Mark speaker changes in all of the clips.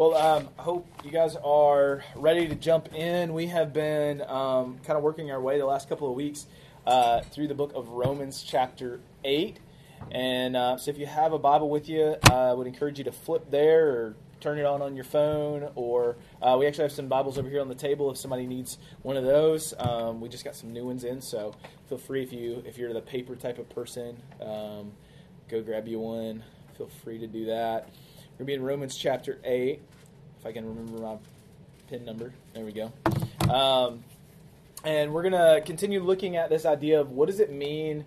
Speaker 1: Well, um, I hope you guys are ready to jump in. We have been um, kind of working our way the last couple of weeks uh, through the book of Romans, chapter 8. And uh, so if you have a Bible with you, I would encourage you to flip there or turn it on on your phone. Or uh, we actually have some Bibles over here on the table if somebody needs one of those. Um, we just got some new ones in, so feel free if you if you're the paper type of person, um, go grab you one. Feel free to do that. Going to be in Romans chapter 8, if I can remember my pin number. There we go. Um, and we're going to continue looking at this idea of what does it mean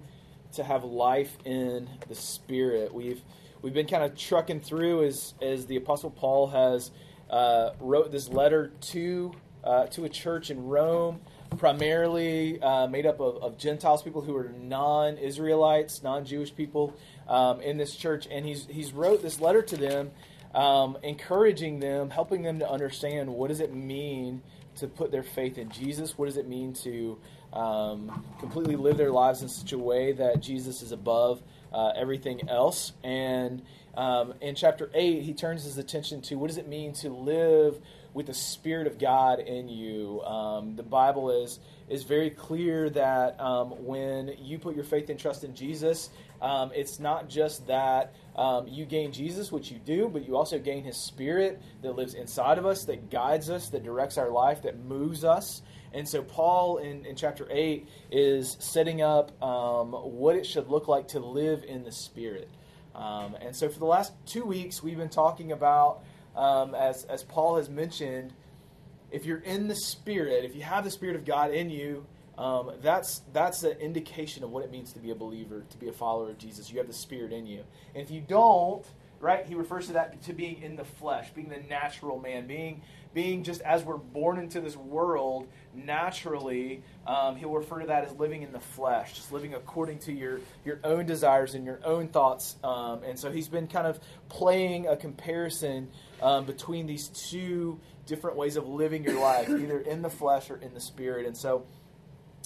Speaker 1: to have life in the Spirit. We've we've been kind of trucking through as as the Apostle Paul has uh, wrote this letter to uh, to a church in Rome, primarily uh, made up of, of, Gentiles, people who are non-Israelites, non-Jewish people um, in this church, and he's he's wrote this letter to them, um, encouraging them, helping them to understand what does it mean to put their faith in Jesus. What does it mean to um, completely live their lives in such a way that Jesus is above uh, everything else? And um, in chapter eight, he turns his attention to what does it mean to live with the Spirit of God in you. Um, the Bible is is very clear that um, when you put your faith and trust in Jesus, um, it's not just that um, you gain Jesus, which you do, but you also gain His Spirit that lives inside of us, that guides us, that directs our life, that moves us. And so, Paul in, in chapter 8 is setting up um, what it should look like to live in the Spirit. Um, and so, for the last two weeks, we've been talking about, um, as, as Paul has mentioned, if you're in the Spirit, if you have the Spirit of God in you, um, that's that's an indication of what it means to be a believer, to be a follower of Jesus. You have the Spirit in you, and if you don't, right? He refers to that to being in the flesh, being the natural man, being being just as we're born into this world naturally. Um, he'll refer to that as living in the flesh, just living according to your your own desires and your own thoughts. Um, and so he's been kind of playing a comparison um, between these two different ways of living your life, either in the flesh or in the spirit. And so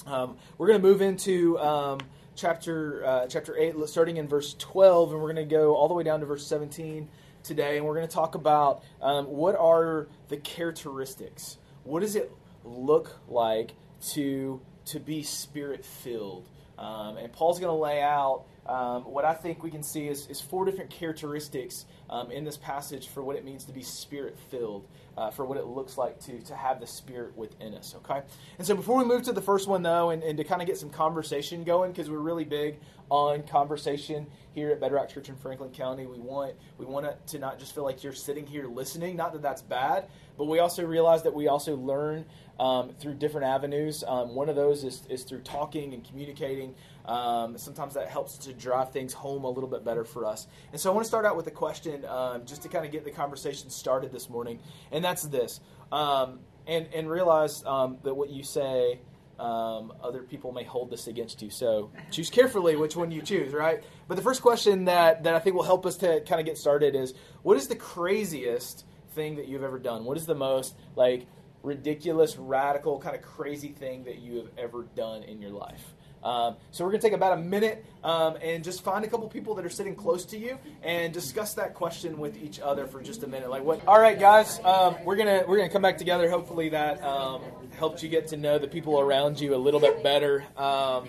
Speaker 1: um, we're going to move into um, chapter uh, chapter eight, starting in verse twelve, and we're going to go all the way down to verse seventeen today, and we're going to talk about um, what are the characteristics. What does it look like to to be spirit filled? Um, and Paul's going to lay out um, what I think we can see is, is four different characteristics um, in this passage for what it means to be spirit filled uh, for what it looks like to, to have the Spirit within us, okay? And so before we move to the first one, though, and, and to kind of get some conversation going, because we're really big on conversation here at Bedrock Church in Franklin County, we want, we want it to not just feel like you're sitting here listening, not that that's bad, but we also realize that we also learn um, through different avenues. Um, one of those is, is through talking and communicating. Um, sometimes that helps to drive things home a little bit better for us. And so I want to start out with a question um, just to kind of get the conversation started this morning, and that's this. Um, and, and realize um, that what you say, other people may hold this against you. So choose carefully which one you choose, right? But the first question that, that I think will help us to kind of get started is what is the craziest thing that you've ever done? What is the most, like, ridiculous, radical, kind of crazy thing that you have ever done in your life? Um, so we're going to take about a minute um, and just find a couple people that are sitting close to you and discuss that question with each other for just a minute. Like what? All right, guys, um, we're gonna we're gonna come back together. Hopefully that um, helped you get to know the people around you a little bit better. Um,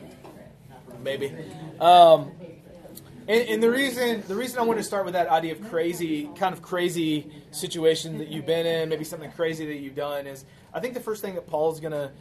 Speaker 1: maybe. And, and, the reason the reason I want to start with that idea of crazy, kind of crazy situation that you've been in, maybe something crazy that you've done, is I think the first thing that Paul's going to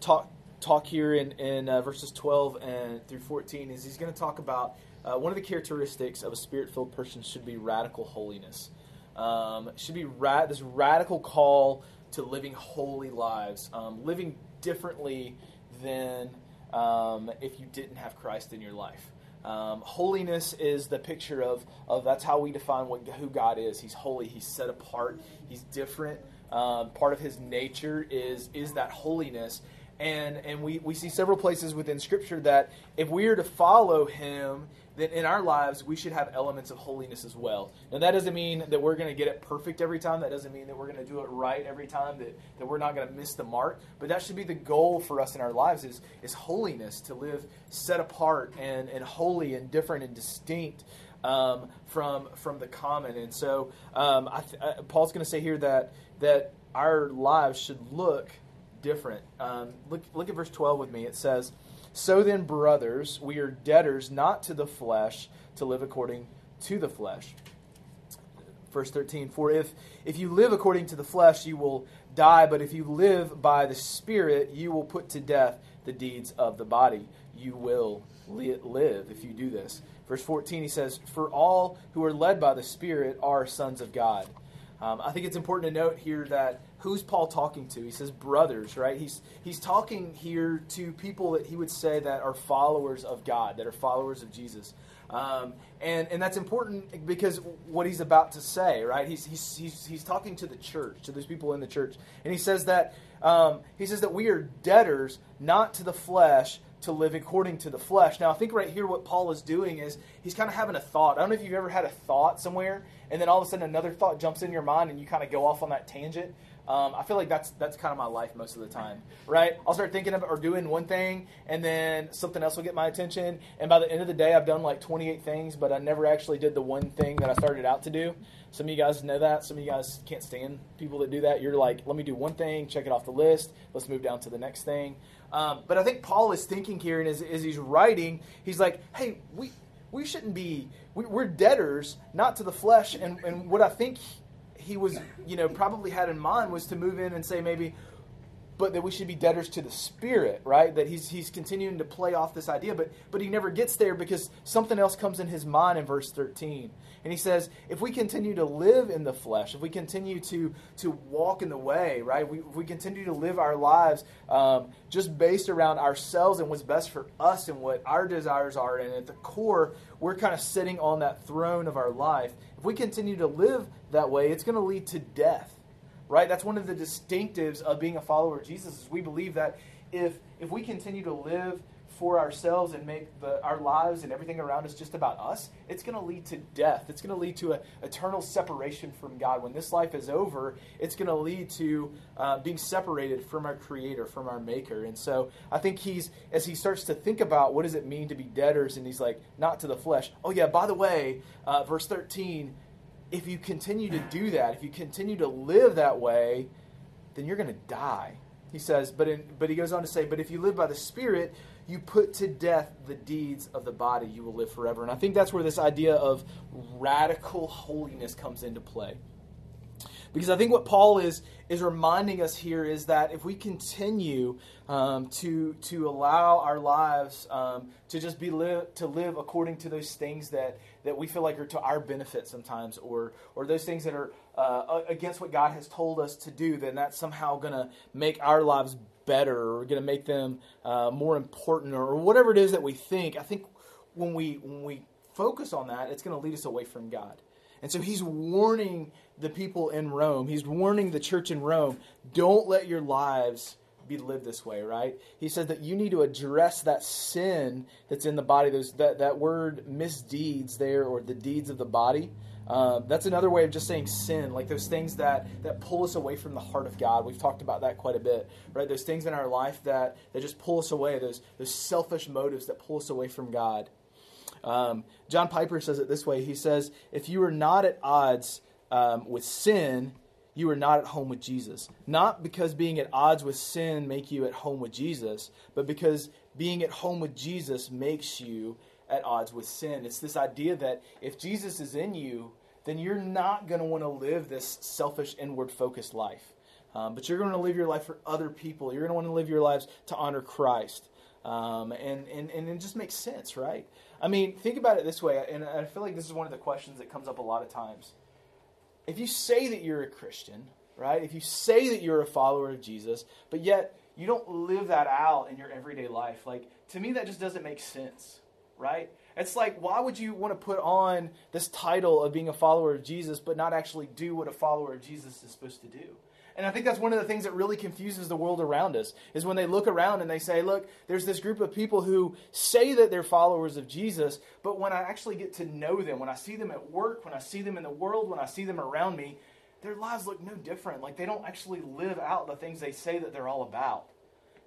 Speaker 1: talk talk here in, in uh, verses 12 and through 14 is he's going to talk about uh, one of the characteristics of a spirit filled person should be radical holiness. Um, should be ra- this radical call to living holy lives, um, living differently than um, if you didn't have Christ in your life. Um, holiness is the picture of, of that's how we define what, who God is. He's holy, He's set apart, He's different. Um, part of His nature is, is that holiness. And, and we, we see several places within Scripture that if we are to follow him, then in our lives we should have elements of holiness as well. Now, that doesn't mean that we're going to get it perfect every time. That doesn't mean that we're going to do it right every time, that, that we're not going to miss the mark. But that should be the goal for us in our lives is, is holiness, to live set apart and, and holy and different and distinct. um, from from the common. And so um, I th- uh, Paul's going to say here that that our lives should look different. Um, look look at verse twelve with me. It says, "So then, brothers, we are debtors not to the flesh to live according to the flesh." Verse 13, for if, if you live according to the flesh, you will die, but if you live by the Spirit, you will put to death the deeds of the body. You will live if you do this. Verse 14, he says, For all who are led by the Spirit are sons of God. Um, I think it's important to note here that who's Paul talking to? He says brothers, right? He's he's talking here to people that he would say that are followers of God, that are followers of Jesus. Um, and, and that's important because what he's about to say, right? He's, he's, he's, he's talking to the church, to those people in the church. And he says that, um, he says that we are debtors, not to the flesh, to live according to the flesh. Now, I think right here what Paul is doing is he's kind of having a thought. I don't know if you've ever had a thought somewhere, and then all of a sudden another thought jumps in your mind, and you kind of go off on that tangent. Um, I feel like that's that's kind of my life most of the time, right? I'll start thinking of or doing one thing, and then something else will get my attention. And by the end of the day, I've done like 28 things, but I never actually did the one thing that I started out to do. Some of you guys know that. Some of you guys can't stand people that do that. You're like, let me do one thing, check it off the list. Let's move down to the next thing. Um, but I think Paul is thinking here, and as, as he's writing, he's like, hey, we we shouldn't be we, are debtors, not to the flesh. And, and what I think he was, you know, probably had in mind was to move in and say maybe, but that we should be debtors to the spirit, right? That he's he's continuing to play off this idea, but but he never gets there because something else comes in his mind in verse 13. And he says, if we continue to live in the flesh, if we continue to to walk in the way, right? We, if we continue to live our lives um, just based around ourselves and what's best for us and what our desires are, and at the core, we're kind of sitting on that throne of our life. We continue to live that way, it's going to lead to death right? That's one of the distinctives of being a follower of Jesus. Is we believe that if if we continue to live for ourselves and make the, our lives and everything around us just about us, it's going to lead to death. It's going to lead to an eternal separation from God. When this life is over, it's going to lead to uh, being separated from our Creator, from our Maker. And so I think he's, as he starts to think about what does it mean to be debtors, and he's like, not to the flesh. Oh, yeah, by the way, uh, verse 13 if you continue to do that, if you continue to live that way, then you're going to die. He says, but in, but he goes on to say, but if you live by the Spirit, you put to death the deeds of the body, you will live forever. And I think that's where this idea of radical holiness comes into play. Because I think what Paul is is reminding us here is that if we continue um, to to allow our lives um, to just be live to live according to those things that that we feel like are to our benefit sometimes, or or those things that are uh, against what God has told us to do, then that's somehow going to make our lives better, or going to make them uh, more important, or, whatever it is that we think. I think when we when we focus on that, it's going to lead us away from God. And so he's warning the people in Rome, he's warning the church in Rome, don't let your lives be lived this way, right? He says that you need to address that sin that's in the body. Those that, that word misdeeds there, or the deeds of the body. Um, that's another way of just saying sin, like those things that that pull us away from the heart of God. We've talked about that quite a bit, right? Those things in our life that that just pull us away. Those those selfish motives that pull us away from God. Um, John Piper says it this way He says, If you are not at odds um, with sin, you are not at home with Jesus. Not because being at odds with sin make you at home with Jesus, but because being at home with Jesus makes you at odds with sin. It's this idea that if Jesus is in you, then you're not going to want to live this selfish, inward focused life. Um, but you're going to live your life for other people. You're going to want to live your lives to honor Christ. Um, and, and, and it just makes sense, right? I mean, think about it this way, and I feel like this is one of the questions that comes up a lot of times. If you say that you're a Christian, right? If you say that you're a follower of Jesus, but yet you don't live that out in your everyday life, like to me that just doesn't make sense, right? It's like why would you want to put on this title of being a follower of Jesus but not actually do what a follower of Jesus is supposed to do? And I think that's one of the things that really confuses the world around us is when they look around and they say, look, there's this group of people who say that they're followers of Jesus, but when I actually get to know them, when I see them at work, when I see them in the world, when I see them around me, their lives look no different. Like they don't actually live out the things they say that they're all about.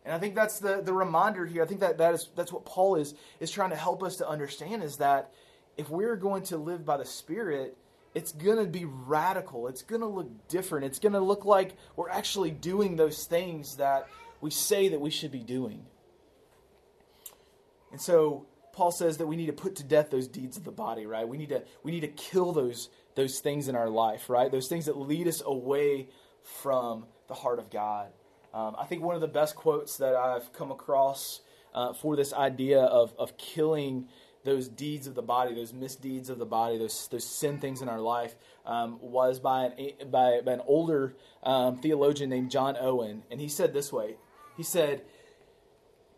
Speaker 1: And I think that's the, the reminder here. I think that, that is that's what Paul is is trying to help us to understand is that if we're going to live by the Spirit, it's going to be radical. It's going to look different. It's going to look like we're actually doing those things that we say that we should be doing. And so Paul says that we need to put to death those deeds of the body, right? We need to we need to kill those those things in our life, right? Those things that lead us away from the heart of God. Um, I think one of the best quotes that I've come across uh, for this idea of of killing those deeds of the body, those misdeeds of the body, those those sin things in our life, um, was by an by, by an older um, theologian named John Owen, and he said this way. He said,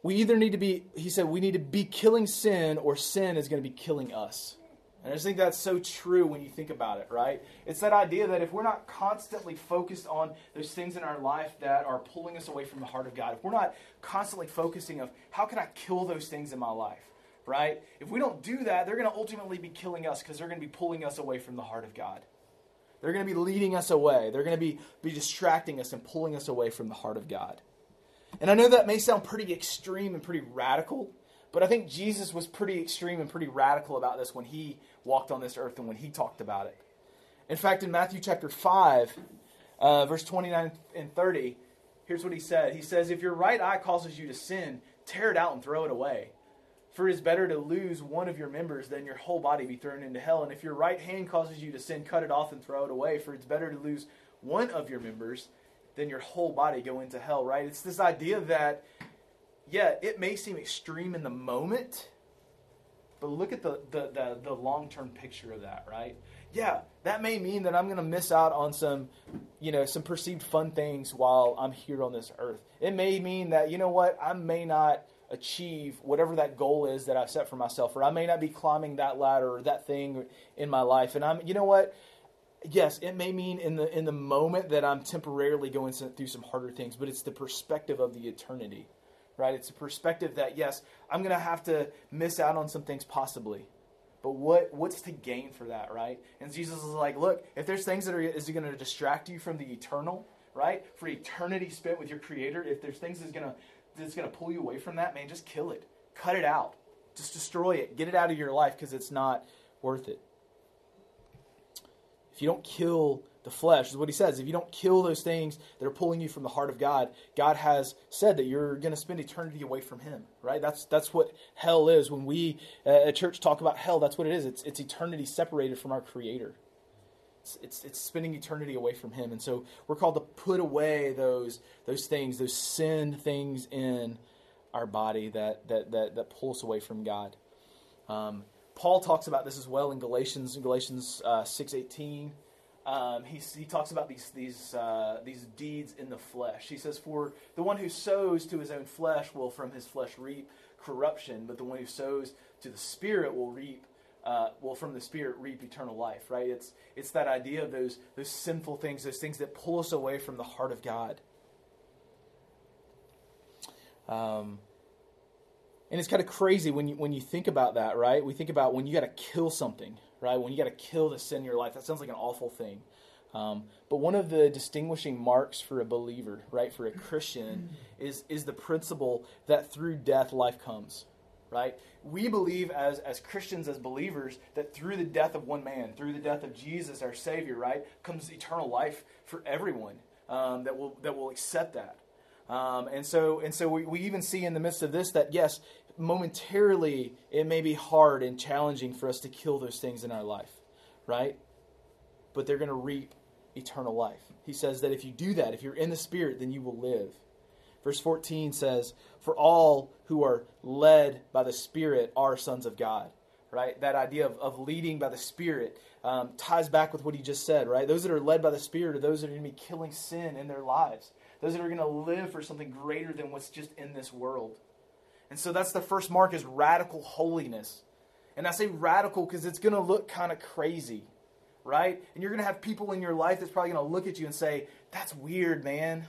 Speaker 1: "We either need to be," he said, "we need to be killing sin, or sin is going to be killing us." And I just think that's so true when you think about it, right? It's that idea that if we're not constantly focused on those things in our life that are pulling us away from the heart of God, if we're not constantly focusing of how can I kill those things in my life, right? If we don't do that, they're going to ultimately be killing us because they're going to be pulling us away from the heart of God. They're going to be leading us away. They're going to be, be distracting us and pulling us away from the heart of God. And I know that may sound pretty extreme and pretty radical, but I think Jesus was pretty extreme and pretty radical about this when he walked on this earth and when he talked about it. In fact, in Matthew chapter 5, uh, verse 29 and 30, here's what he said. He says, If your right eye causes you to sin, tear it out and throw it away. For it is better to lose one of your members than your whole body be thrown into hell. And if your right hand causes you to sin, cut it off and throw it away. For it's better to lose one of your members than your whole body go into hell, right? It's this idea that, yeah, it may seem extreme in the moment, but look at the, the, the, the long term picture of that, right? Yeah, that may mean that I'm going to miss out on some, you know, some perceived fun things while I'm here on this earth. It may mean that, you know what, I may not achieve whatever that goal is that I've set for myself, or I may not be climbing that ladder or that thing in my life. And I'm, you know what? Yes, it may mean in the in the moment that I'm temporarily going through some harder things, but it's the perspective of the eternity, right? It's a perspective that yes, I'm going to have to miss out on some things possibly, but what what's to gain for that, right? And Jesus is like, look, if there's things that are is going to distract you from the eternal, right? For eternity spent with your Creator, if there's things that's going to that's going to pull you away from that, man, just kill it. Cut it out. Just destroy it. Get it out of your life because it's not worth it. If you don't kill the flesh, is what he says. If you don't kill those things that are pulling you from the heart of God, God has said that you're going to spend eternity away from Him. Right? That's that's what hell is. When we uh, at church talk about hell, that's what it is. It's it's eternity separated from our Creator. It's, it's, it's spending eternity away from Him. And so we're called to put away those, those things, those sin things in our body that, that, that, that pull us away from God. Um, Paul talks about this as well in Galatians, in Galatians uh, 6.18. Um, he, he talks about these, these, uh, these deeds in the flesh. He says, For the one who sows to his own flesh will from his flesh reap corruption, but the one who sows to the Spirit will reap uh, will from the Spirit reap eternal life, right? It's, it's that idea of those, those sinful things, those things that pull us away from the heart of God. Um, and it's kind of crazy when you, when you think about that, right? We think about when you got to kill something, right? When you got to kill the sin in your life. That sounds like an awful thing. Um, but one of the distinguishing marks for a believer, right, for a Christian, is is the principle that through death life comes, right? We believe as, as Christians, as believers, that through the death of one man, through the death of Jesus, our Savior, right, comes eternal life for everyone um, that will that will accept that. Um, and so and so we, we even see in the midst of this that yes, momentarily it may be hard and challenging for us to kill those things in our life, right? But they're going to reap eternal life. He says that if you do that, if you're in the Spirit, then you will live. Verse 14 says, For all who are led by the Spirit are sons of God. Right? That idea of, of leading by the Spirit um, ties back with what he just said, right? Those that are led by the Spirit are those that are going to be killing sin in their lives. Those that are going to live for something greater than what's just in this world. And so that's the first mark is radical holiness. And I say radical because it's going to look kind of crazy, right? And you're going to have people in your life that's probably going to look at you and say, That's weird, man.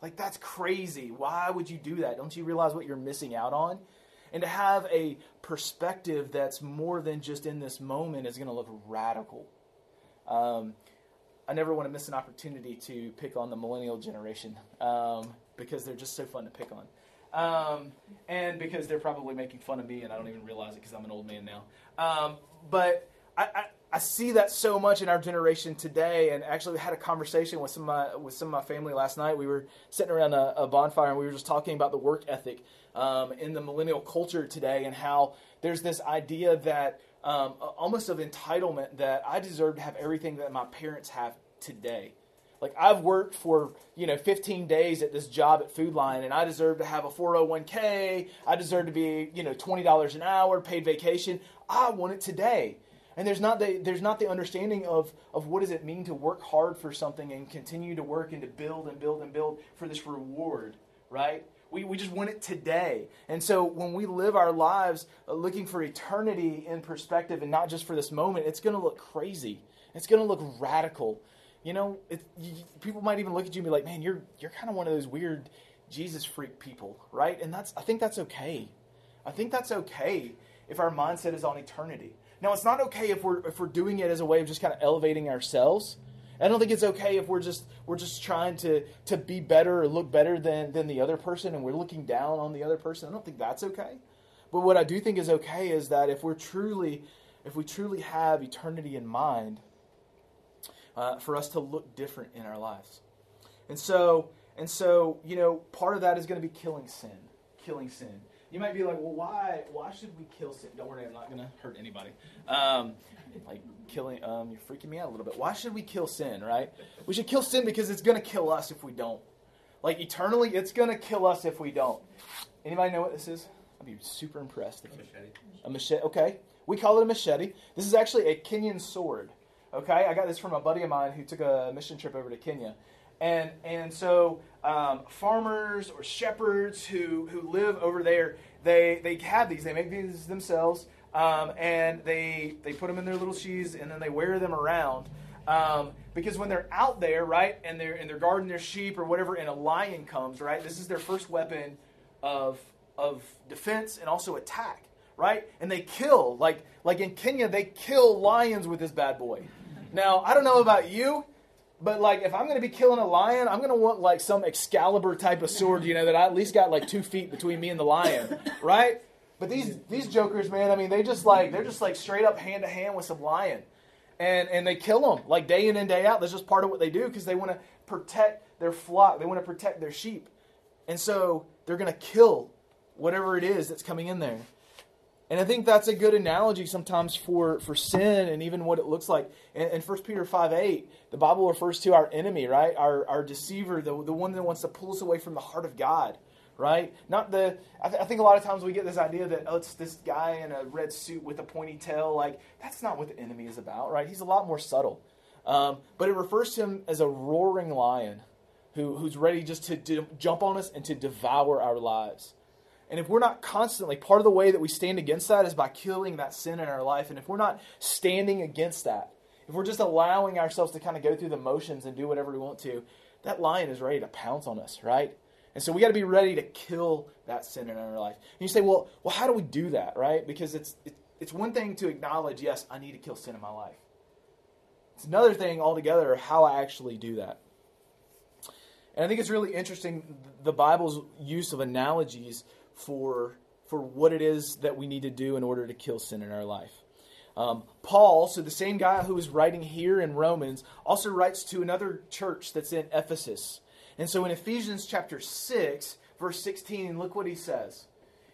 Speaker 1: Like, that's crazy. Why would you do that? Don't you realize what you're missing out on? And to have a perspective that's more than just in this moment is going to look radical. Um, I never want to miss an opportunity to pick on the millennial generation um, because they're just so fun to pick on. Um, and because they're probably making fun of me and I don't even realize it because I'm an old man now. Um, but I, I, I see that so much in our generation today, and actually we had a conversation with some of my, with some of my family last night. We were sitting around a, a bonfire, and we were just talking about the work ethic um, in the millennial culture today, and how there's this idea that um, almost of entitlement that I deserve to have everything that my parents have today. Like I've worked for you know 15 days at this job at Food Lion, and I deserve to have a 401k. I deserve to be you know $20 an hour, paid vacation. I want it today. And there's not the there's not the understanding of of what does it mean to work hard for something and continue to work and to build and build and build for this reward, right? We, we just want it today. And so when we live our lives uh, looking for eternity in perspective and not just for this moment, it's going to look crazy. It's going to look radical. You know, it, you, people might even look at you and be like, "Man, you're you're kind of one of those weird Jesus freak people, right?" And that's I think that's okay. I think that's okay if our mindset is on eternity. Now, it's not okay if we're if we're doing it as a way of just kind of elevating ourselves. I don't think it's okay if we're just we're just trying to to be better or look better than than the other person and we're looking down on the other person. I don't think that's okay. But what I do think is okay is that if we're truly if we truly have eternity in mind, uh, for us to look different in our lives. And so, and so, you know, part of that is going to be killing sin, killing sin. You might be like, well, why? Why should we kill sin? Don't worry, I'm not going to hurt anybody. Um, like killing, um, you're freaking me out a little bit. Why should we kill sin? Right? We should kill sin because it's going to kill us if we don't. Like eternally, it's going to kill us if we don't. Anybody know what this is? I'd be super impressed.
Speaker 2: If a machete.
Speaker 1: A machete. Okay, we call it a machete. This is actually a Kenyan sword. Okay, I got this from a buddy of mine who took a mission trip over to Kenya, and and so um, farmers or shepherds who who live over there, they they have these. They make these themselves, um, and they they put them in their little shoes and then they wear them around. Um, because when they're out there, right, and they're and they're guarding their sheep or whatever, and a lion comes, right, this is their first weapon of of defense and also attack, right? And they kill like like in Kenya, they kill lions with this bad boy. Now, I don't know about you, but like if I'm to be killing a lion, I'm to want like some Excalibur type of sword, you know, that I at least got like two feet between me and the lion, right? But these these jokers, man, I mean, they just like they're just like straight up hand to hand with some lion, and and they kill them like day in and day out. That's just part of what they do because they want to protect their flock. They want to protect their sheep, and so they're to kill whatever it is that's coming in there. And I think that's a good analogy sometimes for, for sin and even what it looks like. In, in 1 Peter 5 8, the Bible refers to our enemy, right? Our, our deceiver, the, the one that wants to pull us away from the heart of God, right? Not the, I, th- I think a lot of times we get this idea that, oh, it's this guy in a red suit with a pointy tail. Like, that's not what the enemy is about, right? He's a lot more subtle. Um, but it refers to him as a roaring lion who, who's ready just to, to jump on us and to devour our lives. And if we're not constantly, part of the way that we stand against that is by killing that sin in our life. And if we're not standing against that, if we're just allowing ourselves to kind of go through the motions and do whatever we want to, that lion is ready to pounce on us, right? And so we got to be ready to kill that sin in our life. And you say, well, well, how do we do that, right? Because it's it, it's one thing to acknowledge, yes, I need to kill sin in my life. It's another thing altogether how I actually do that. And I think it's really interesting the Bible's use of analogies for, for what it is that we need to do in order to kill sin in our life. Um, Paul, so the same guy who is writing here in Romans, also writes to another church that's in Ephesus. And so in Ephesians chapter 6, verse 16, look what he says.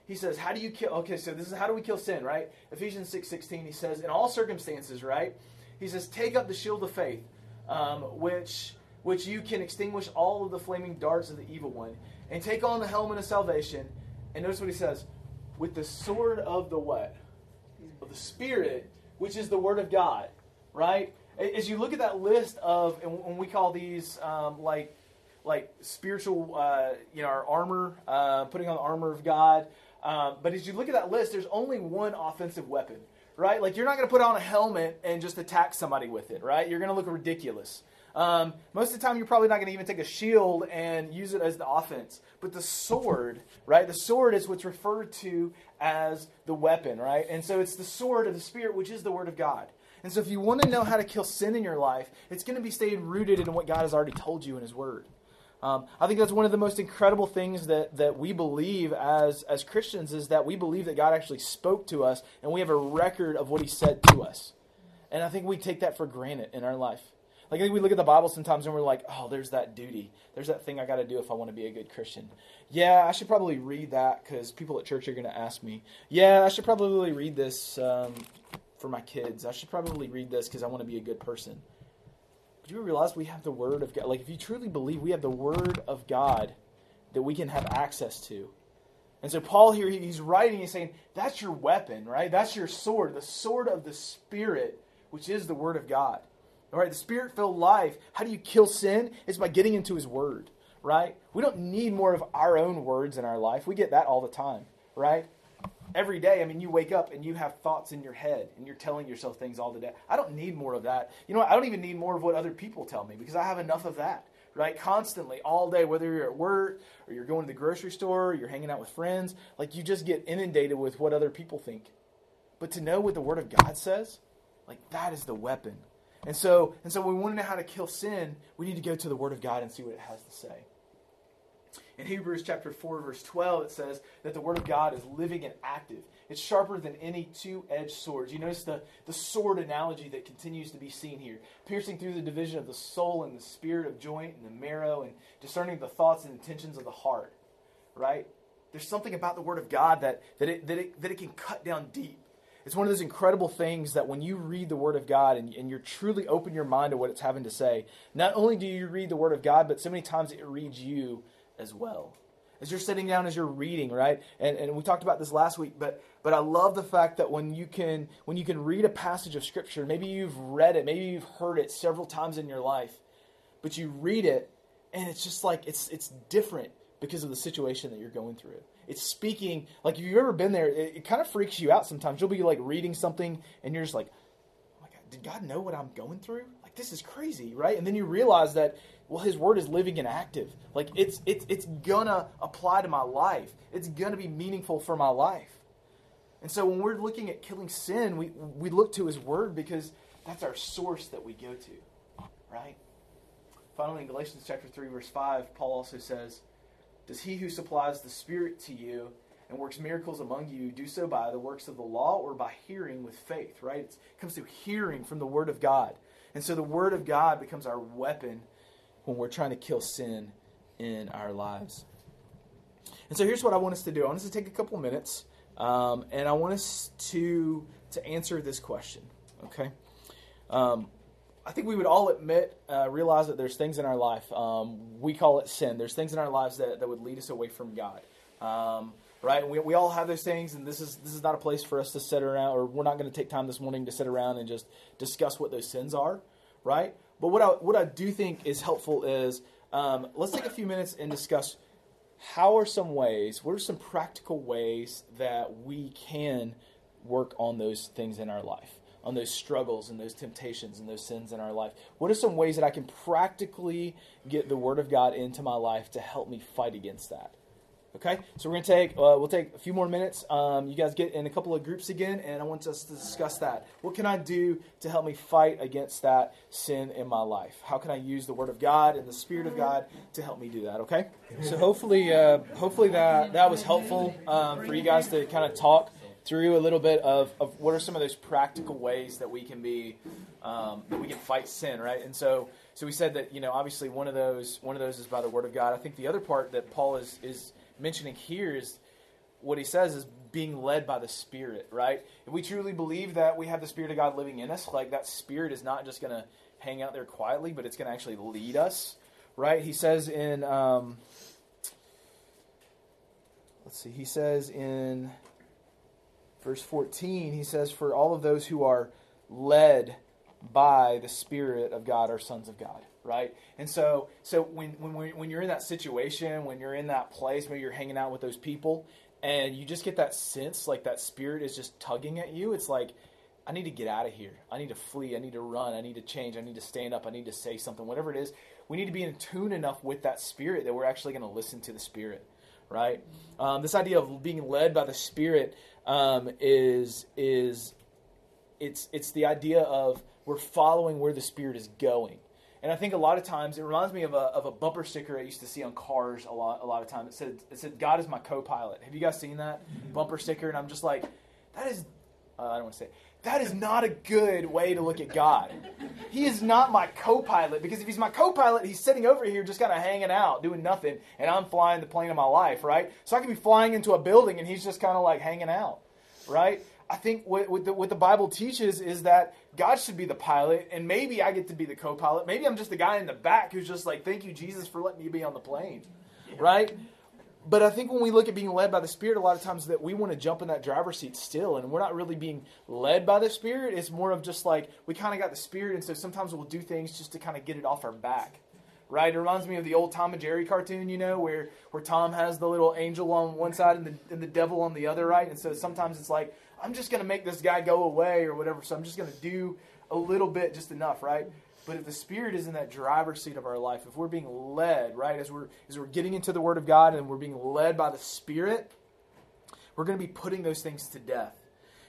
Speaker 1: He says, How do you kill? Okay, so this is how do we kill sin, right? Ephesians 6 16, he says, In all circumstances, right? He says, Take up the shield of faith, um, which, which you can extinguish all of the flaming darts of the evil one, and take on the helmet of salvation and notice what he says with the sword of the what? Of the Spirit, which is the Word of God, right? As you look at that list of, and when we call these um, like, like spiritual, uh, you know, our armor, uh, putting on the armor of God. Um, but as you look at that list, there's only one offensive weapon, right? Like you're not going to put on a helmet and just attack somebody with it, right? You're going to look ridiculous. Um, most of the time, you're probably not going to even take a shield and use it as the offense. But the sword, right? The sword is what's referred to as the weapon, right? And so it's the sword of the Spirit, which is the Word of God. And so if you want to know how to kill sin in your life, it's going to be staying rooted in what God has already told you in His Word. Um, I think that's one of the most incredible things that, that we believe as, as Christians is that we believe that God actually spoke to us and we have a record of what He said to us. And I think we take that for granted in our life. Like I think we look at the Bible sometimes and we're like, oh, there's that duty. There's that thing I got to do if I want to be a good Christian. Yeah, I should probably read that because people at church are going to ask me. Yeah, I should probably read this um, for my kids. I should probably read this because I want to be a good person do you realize we have the Word of God? Like, if you truly believe we have the Word of God that we can have access to. And so, Paul here, he's writing, he's saying, that's your weapon, right? That's your sword, the sword of the Spirit, which is the Word of God. All right, the Spirit filled life. How do you kill sin? It's by getting into His Word, right? We don't need more of our own words in our life. We get that all the time, right? every day, I mean, you wake up and you have thoughts in your head and you're telling yourself things all the day. I don't need more of that. You know? I don't even need more of what other people tell me because I have enough of that, right? Constantly, all day, whether you're at work or you're going to the grocery store, or you're hanging out with friends, like you just get inundated with what other people think. But to know what the Word of God says, like that is the weapon. And so, and so, when we want to know how to kill sin, we need to go to the Word of God and see what it has to say. In Hebrews chapter 4, verse 12, it says that the Word of God is living and active. It's sharper than any two edged sword. You notice the, the sword analogy that continues to be seen here, piercing through the division of the soul and the spirit of joint and the marrow, and discerning the thoughts and intentions of the heart. Right? There's something about the Word of God that, that, it, that, it, that it can cut down deep. It's one of those incredible things that when you read the Word of God and, and you're truly open your mind to what it's having to say, not only do you read the Word of God, but so many times it reads you as well. As you're sitting down, as you're reading, right? And, and we talked about this last week, but but I love the fact that when you can when you can read a passage of scripture, maybe you've read it, maybe you've heard it several times in your life, but you read it and it's just like it's it's different because of the situation that you're going through. It's speaking like if you've ever been there, it, it kind of freaks you out sometimes. You'll be like reading something and you're just like, oh my God, did God know what I'm going through? Like this is crazy, right? And then you realize that well his word is living and active like it's it's it's gonna apply to my life it's gonna be meaningful for my life and so when we're looking at killing sin we we look to his word because that's our source that we go to right finally in galatians chapter 3 verse 5 paul also says does he who supplies the spirit to you and works miracles among you do so by the works of the law or by hearing with faith right it comes through hearing from the word of god and so the word of god becomes our weapon when we're trying to kill sin in our lives. And so here's what I want us to do. I want us to take a couple minutes, um, and I want us to to answer this question. Okay. Um, I think we would all admit, uh, realize that there's things in our life. Um, we call it sin. There's things in our lives that, that would lead us away from God. Um, right? We, we all have those things, and this is this is not a place for us to sit around, or we're not going to take time this morning to sit around and just discuss what those sins are, right? But what I, what I do think is helpful is um, let's take a few minutes and discuss how are some ways, what are some practical ways that we can work on those things in our life, on those struggles and those temptations and those sins in our life? What are some ways that I can practically get the Word of God into my life to help me fight against that? Okay, so we're gonna take uh, we'll take a few more minutes. Um, you guys get in a couple of groups again, and I want us to discuss that. What can I do to help me fight against that sin in my life? How can I use the Word of God and the Spirit of God to help me do that? Okay, so hopefully, uh, hopefully that that was helpful um, for you guys to kind of talk through a little bit of, of what are some of those practical ways that we can be um, that we can fight sin, right? And so so we said that you know obviously one of those one of those is by the Word of God. I think the other part that Paul is is mentioning here is what he says is being led by the Spirit, right? If we truly believe that we have the Spirit of God living in us, like that Spirit is not just going to hang out there quietly, but it's going to actually lead us, right? He says in, um, let's see, he says in verse 14, he says, For all of those who are led by the Spirit of God are sons of God right? And so, so when when when you're in that situation, when you're in that place, where you're hanging out with those people, and you just get that sense, like that spirit is just tugging at you. It's like, I need to get out of here. I need to flee. I need to run. I need to change. I need to stand up. I need to say something. Whatever it is, we need to be in tune enough with that spirit that we're actually going to listen to the spirit, right? Um, this idea of being led by the spirit um, is is it's it's the idea of we're following where the spirit is going And I think a lot of times it reminds me of a, of a bumper sticker I used to see on cars a lot a lot of times. It said it said God is my co-pilot. Have you guys seen that bumper sticker? And I'm just like, that is uh, I don't want to say that is not a good way to look at God. He is not my co-pilot because if he's my co-pilot, he's sitting over here just kind of hanging out, doing nothing, and I'm flying the plane of my life, right? So I could be flying into a building and he's just kind of like hanging out, right? I think what, what, the, what the Bible teaches is that God should be the pilot, and maybe I get to be the co pilot. Maybe I'm just the guy in the back who's just like, thank you, Jesus, for letting me be on the plane, right? But I think when we look at being led by the Spirit, a lot of times that we want to jump in that driver's seat still, and we're not really being led by the Spirit. It's more of just like we kind of got the Spirit, and so sometimes we'll do things just to kind of get it off our back right? It reminds me of the old Tom and Jerry cartoon, you know, where where Tom has the little angel on one side and the and the devil on the other, right? And so sometimes it's like I'm just going to make this guy go away or whatever. So I'm just going to do a little bit, just enough, right? But if the Spirit is in that driver's seat of our life, if we're being led, right, as we're as we're getting into the Word of God and we're being led by the Spirit, we're going to be putting those things to death.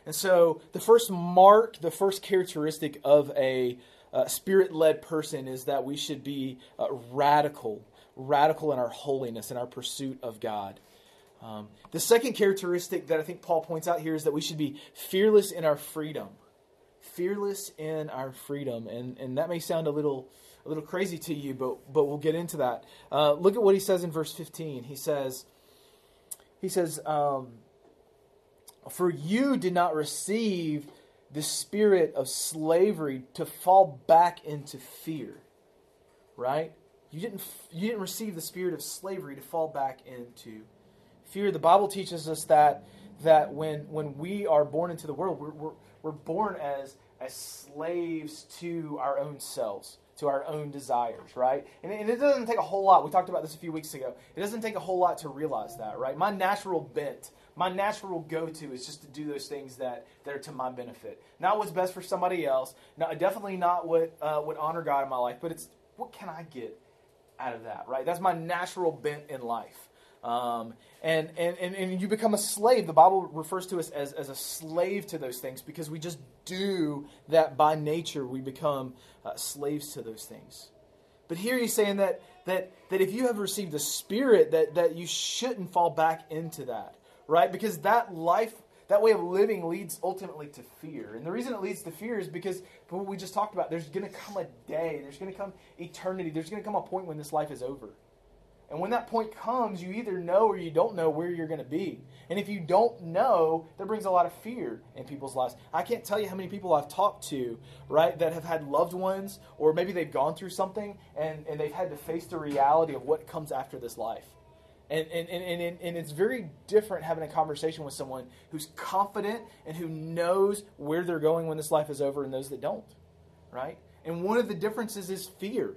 Speaker 1: And so the first mark, the first characteristic of a uh, spirit-led person is that we should be uh, radical, radical in our holiness and our pursuit of God. Um, the second characteristic that I think Paul points out here is that we should be fearless in our freedom. Fearless in our freedom, and and that may sound a little a little crazy to you, but but we'll get into that. Uh, look at what he says in verse fifteen. He says, he says, um, "For you did not receive the spirit of slavery to fall back into fear." Right? You didn't you didn't receive the spirit of slavery to fall back into fear. The Bible teaches us that that when when we are born into the world, we're, we're, we're born as as slaves to our own selves, to our own desires, right? And, and, it doesn't take a whole lot. We talked about this a few weeks ago. It doesn't take a whole lot to realize that, right? My natural bent, my natural go-to is just to do those things that, that are to my benefit. Not what's best for somebody else. Not, definitely not what uh, would honor God in my life, but it's what can I get out of that, right? That's my natural bent in life. Um, and, and, and, and you become a slave. The Bible refers to us as, as a slave to those things because we just do that by nature. We become uh, slaves to those things. But here he's saying that, that, that if you have received the Spirit, that, that you shouldn't fall back into that, right? Because that life, that way of living leads ultimately to fear. And the reason it leads to fear is because what we just talked about, there's going to come a day, there's going to come eternity, there's going to come a point when this life is over. And when that point comes, you either know or you don't know where you're going to be. And if you don't know, that brings a lot of fear in people's lives. I can't tell you how many people I've talked to, right, that have had loved ones, or maybe they've gone through something and, and they've had to face the reality of what comes after this life. And, and, and, and, and it's very different having a conversation with someone who's confident and who knows where they're going when this life is over and those that don't, right? And one of the differences is fear.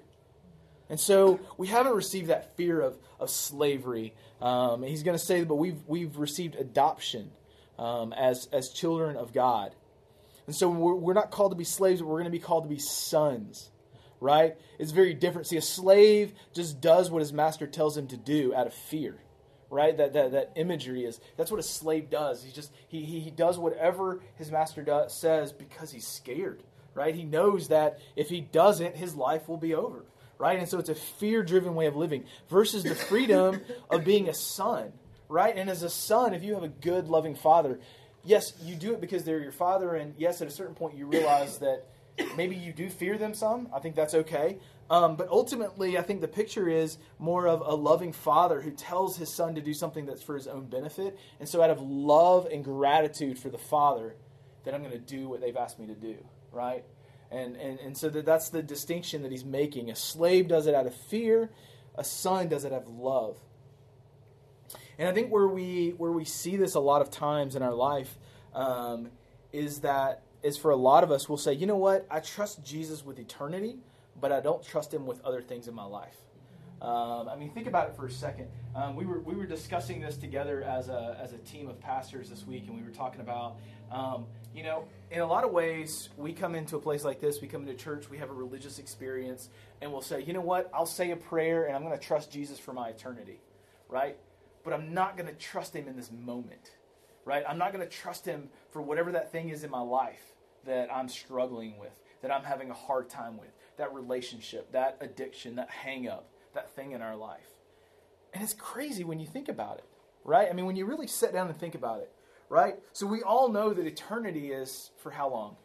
Speaker 1: And so we haven't received that fear of, of slavery. Um, he's going to say, but we've, we've received adoption um, as, as children of God. And so we're, we're not called to be slaves, but we're going to be called to be sons, right? It's very different. See, a slave just does what his master tells him to do out of fear right? That, that that imagery is that's what a slave does. He just he he, he does whatever his master does, says because he's scared, right? He knows that if he doesn't, his life will be over right? And so it's a fear driven way of living versus the freedom of being a son, right? And as a son, if you have a good, loving father, yes, you do it because they're your father, and yes, at a certain point, you realize that maybe you do fear them some. I think that's okay. Um, but ultimately, I think the picture is more of a loving father who tells his son to do something that's for his own benefit. And so, out of love and gratitude for the father, that I'm going to do what they've asked me to do, right? And, and, and so that that's the distinction that he's making. A slave does it out of fear, a son does it out of love. And I think where we, where we see this a lot of times in our life um, is that is for a lot of us, we'll say, you know what, I trust Jesus with eternity, but I don't trust him with other things in my life. Um, I mean, think about it for a second. Um, we were we were discussing this together as a as a team of pastors this week, and we were talking about um, you know, in a lot of ways, we come into a place like this, we come into church, we have a religious experience, and we'll say, you know what, I'll say a prayer and I'm going to trust Jesus for my eternity, right? But I'm not going to trust him in this moment, right? I'm not going to trust him for whatever that thing is in my life that I'm struggling with, that I'm having a hard time with. that relationship, that addiction, that hang up, that thing in our life. And it's crazy when you think about it, right? I mean, when you really sit down and think about it, right? So we all know that eternity is for how long?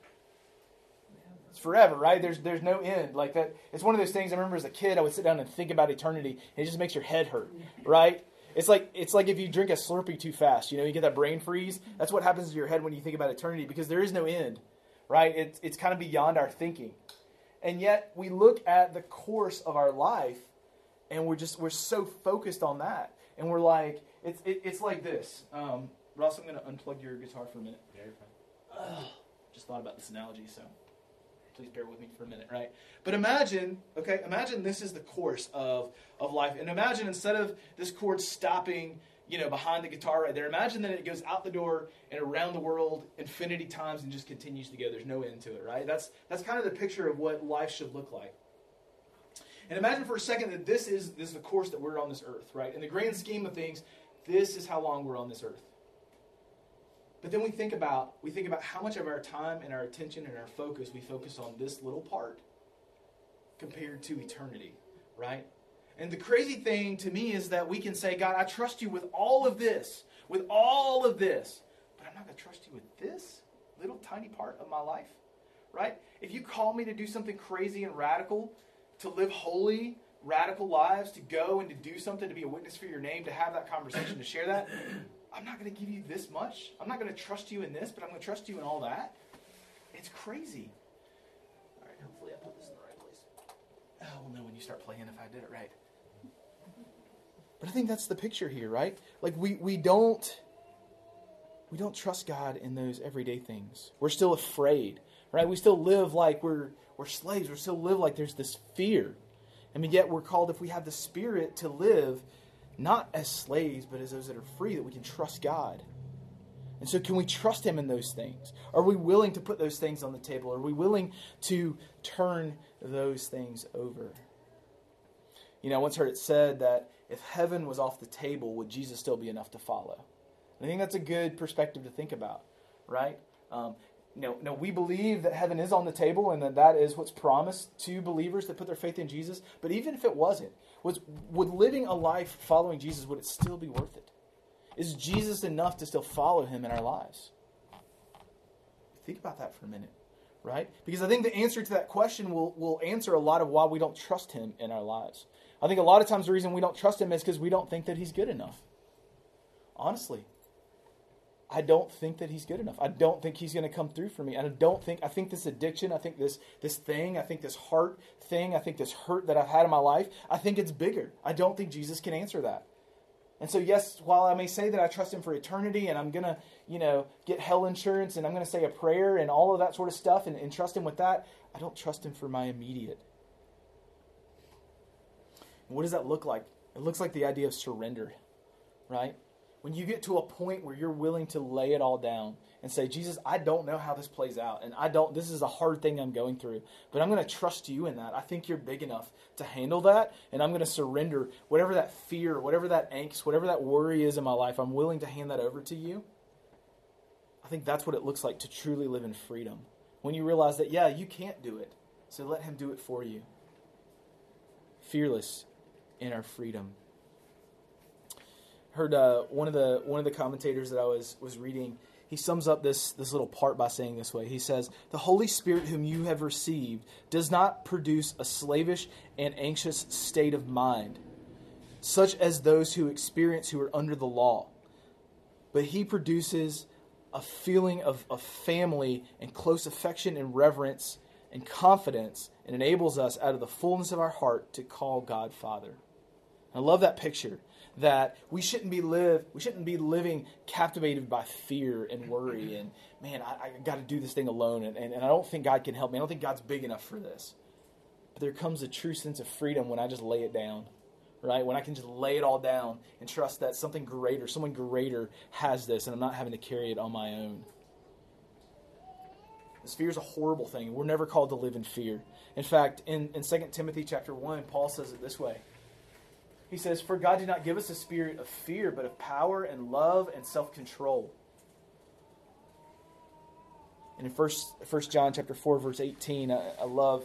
Speaker 1: It's forever, right? There's there's no end. Like that it's one of those things I remember as a kid I would sit down and think about eternity and it just makes your head hurt, right? It's like it's like if you drink a Slurpee too fast, you know, you get that brain freeze. That's what happens to your head when you think about eternity because there is no end, right? It's it's kind of beyond our thinking. And yet we look at the course of our life and we're just we're so focused on that. And we're like it's it, it's like this. Um, Ross, I'm going to unplug your guitar for a minute.
Speaker 2: Yeah, you're fine.
Speaker 1: Just thought about this analogy, so please bear with me for a minute, right? But imagine, okay, imagine this is the course of, of life. And imagine instead of this cord stopping, you know, behind the guitar right there, imagine that it goes out the door and around the world infinity times and just continues to go. There's no end to it, right? That's that's kind of the picture of what life should look like. And imagine for a second that this is this is the course that we're on this earth, right? In the grand scheme of things, this is how long we're on this earth. But then we think about we think about how much of our time and our attention and our focus we focus on this little part compared to eternity, right? And the crazy thing to me is that we can say, God, I trust you with all of this, with all of this, but I'm not going to trust you with this little tiny part of my life, right? If you call me to do something crazy and radical, to live holy, radical lives, to go and to do something, to be a witness for your name, to have that conversation, to share that, I'm not going to give you this much. I'm not going to trust you in this, but I'm going to trust you in all that. It's crazy. All right, hopefully I put this in the right place. Oh, we'll know when you start playing if I did it right. But I think that's the picture here, right? Like we, we don't we don't trust God in those everyday things. We're still afraid, right? We still live like we're we're slaves. We still live like there's this fear. I mean, yet we're called if we have the spirit to live not as slaves, but as those that are free, that we can trust God. And so, can we trust Him in those things? Are we willing to put those things on the table? Are we willing to turn those things over? You know, I once heard it said that if heaven was off the table, would Jesus still be enough to follow? I think that's a good perspective to think about, right? Um, no, we believe that heaven is on the table and that that is what's promised to believers that put their faith in Jesus. But even if it wasn't, was would living a life following Jesus would it still be worth it? Is Jesus enough to still follow him in our lives? Think about that for a minute, right? Because I think the answer to that question will, will answer a lot of why we don't trust him in our lives. I think a lot of times the reason we don't trust him is because we don't think that he's good enough. Honestly, I don't think that he's good enough. I don't think he's going to come through for me. And I don't think I think this addiction, I think this this thing, I think this heart thing, I think this hurt that I've had in my life, I think it's bigger. I don't think Jesus can answer that. And so yes, while I may say that I trust him for eternity and I'm going to, you know, get hell insurance and I'm going to say a prayer and all of that sort of stuff and, and trust him with that, I don't trust him for my immediate. What does that look like? It looks like the idea of surrender, right? When you get to a point where you're willing to lay it all down and say, Jesus, I don't know how this plays out, and I don't, this is a hard thing I'm going through, but I'm going to trust you in that. I think you're big enough to handle that, and I'm going to surrender whatever that fear, whatever that angst, whatever that worry is in my life, I'm willing to hand that over to you. I think that's what it looks like to truly live in freedom. When you realize that, yeah, you can't do it, so let Him do it for you. Fearless in our freedom heard uh, one of the one of the commentators that I was was reading. He sums up this this little part by saying this way. He says, "The Holy Spirit whom you have received does not produce a slavish and anxious state of mind, such as those who experience who are under the law, but He produces a feeling of, of family and close affection and reverence and confidence, and enables us out of the fullness of our heart to call God Father." I love that picture that we shouldn't be live we shouldn't be living captivated by fear and worry mm-hmm. and man I, I got to do this thing alone and, and, and I don't think God can help me. I don't think God's big enough for this. But there comes a true sense of freedom when I just lay it down right? When I can just lay it all down and trust that something greater someone greater has this and I'm not having to carry it on my own. This fear is a horrible thing. We're never called to live in fear. In fact in, in 2 Timothy chapter 1 Paul says it this way he says, For God did not give us a spirit of fear, but of power and love and self control. And in first, first John chapter 4, verse 18, I, I love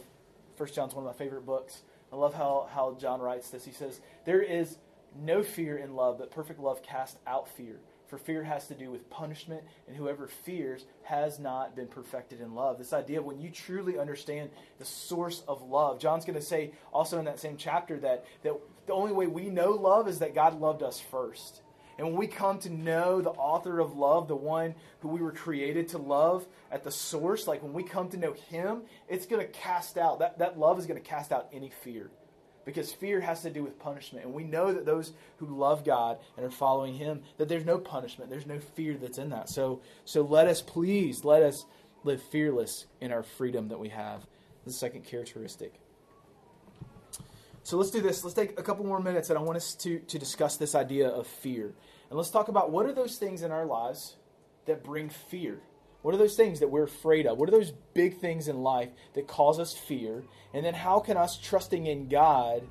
Speaker 1: First John's one of my favorite books. I love how, how John writes this. He says, There is no fear in love, but perfect love casts out fear. For fear has to do with punishment, and whoever fears has not been perfected in love. This idea of when you truly understand the source of love. John's going to say also in that same chapter that, that the only way we know love is that God loved us first. And when we come to know the author of love, the one who we were created to love at the source, like when we come to know him, it's going to cast out, that, that love is going to cast out any fear. Because fear has to do with punishment. And we know that those who love God and are following him, that there's no punishment, there's no fear that's in that. So, so let us please, let us live fearless in our freedom that we have. The second characteristic. So let's do this. Let's take a couple more minutes, and I want us to, to discuss this idea of fear. And let's talk about what are those things in our lives that bring fear? What are those things that we're afraid of? What are those big things in life that cause us fear? And then how can us trusting in God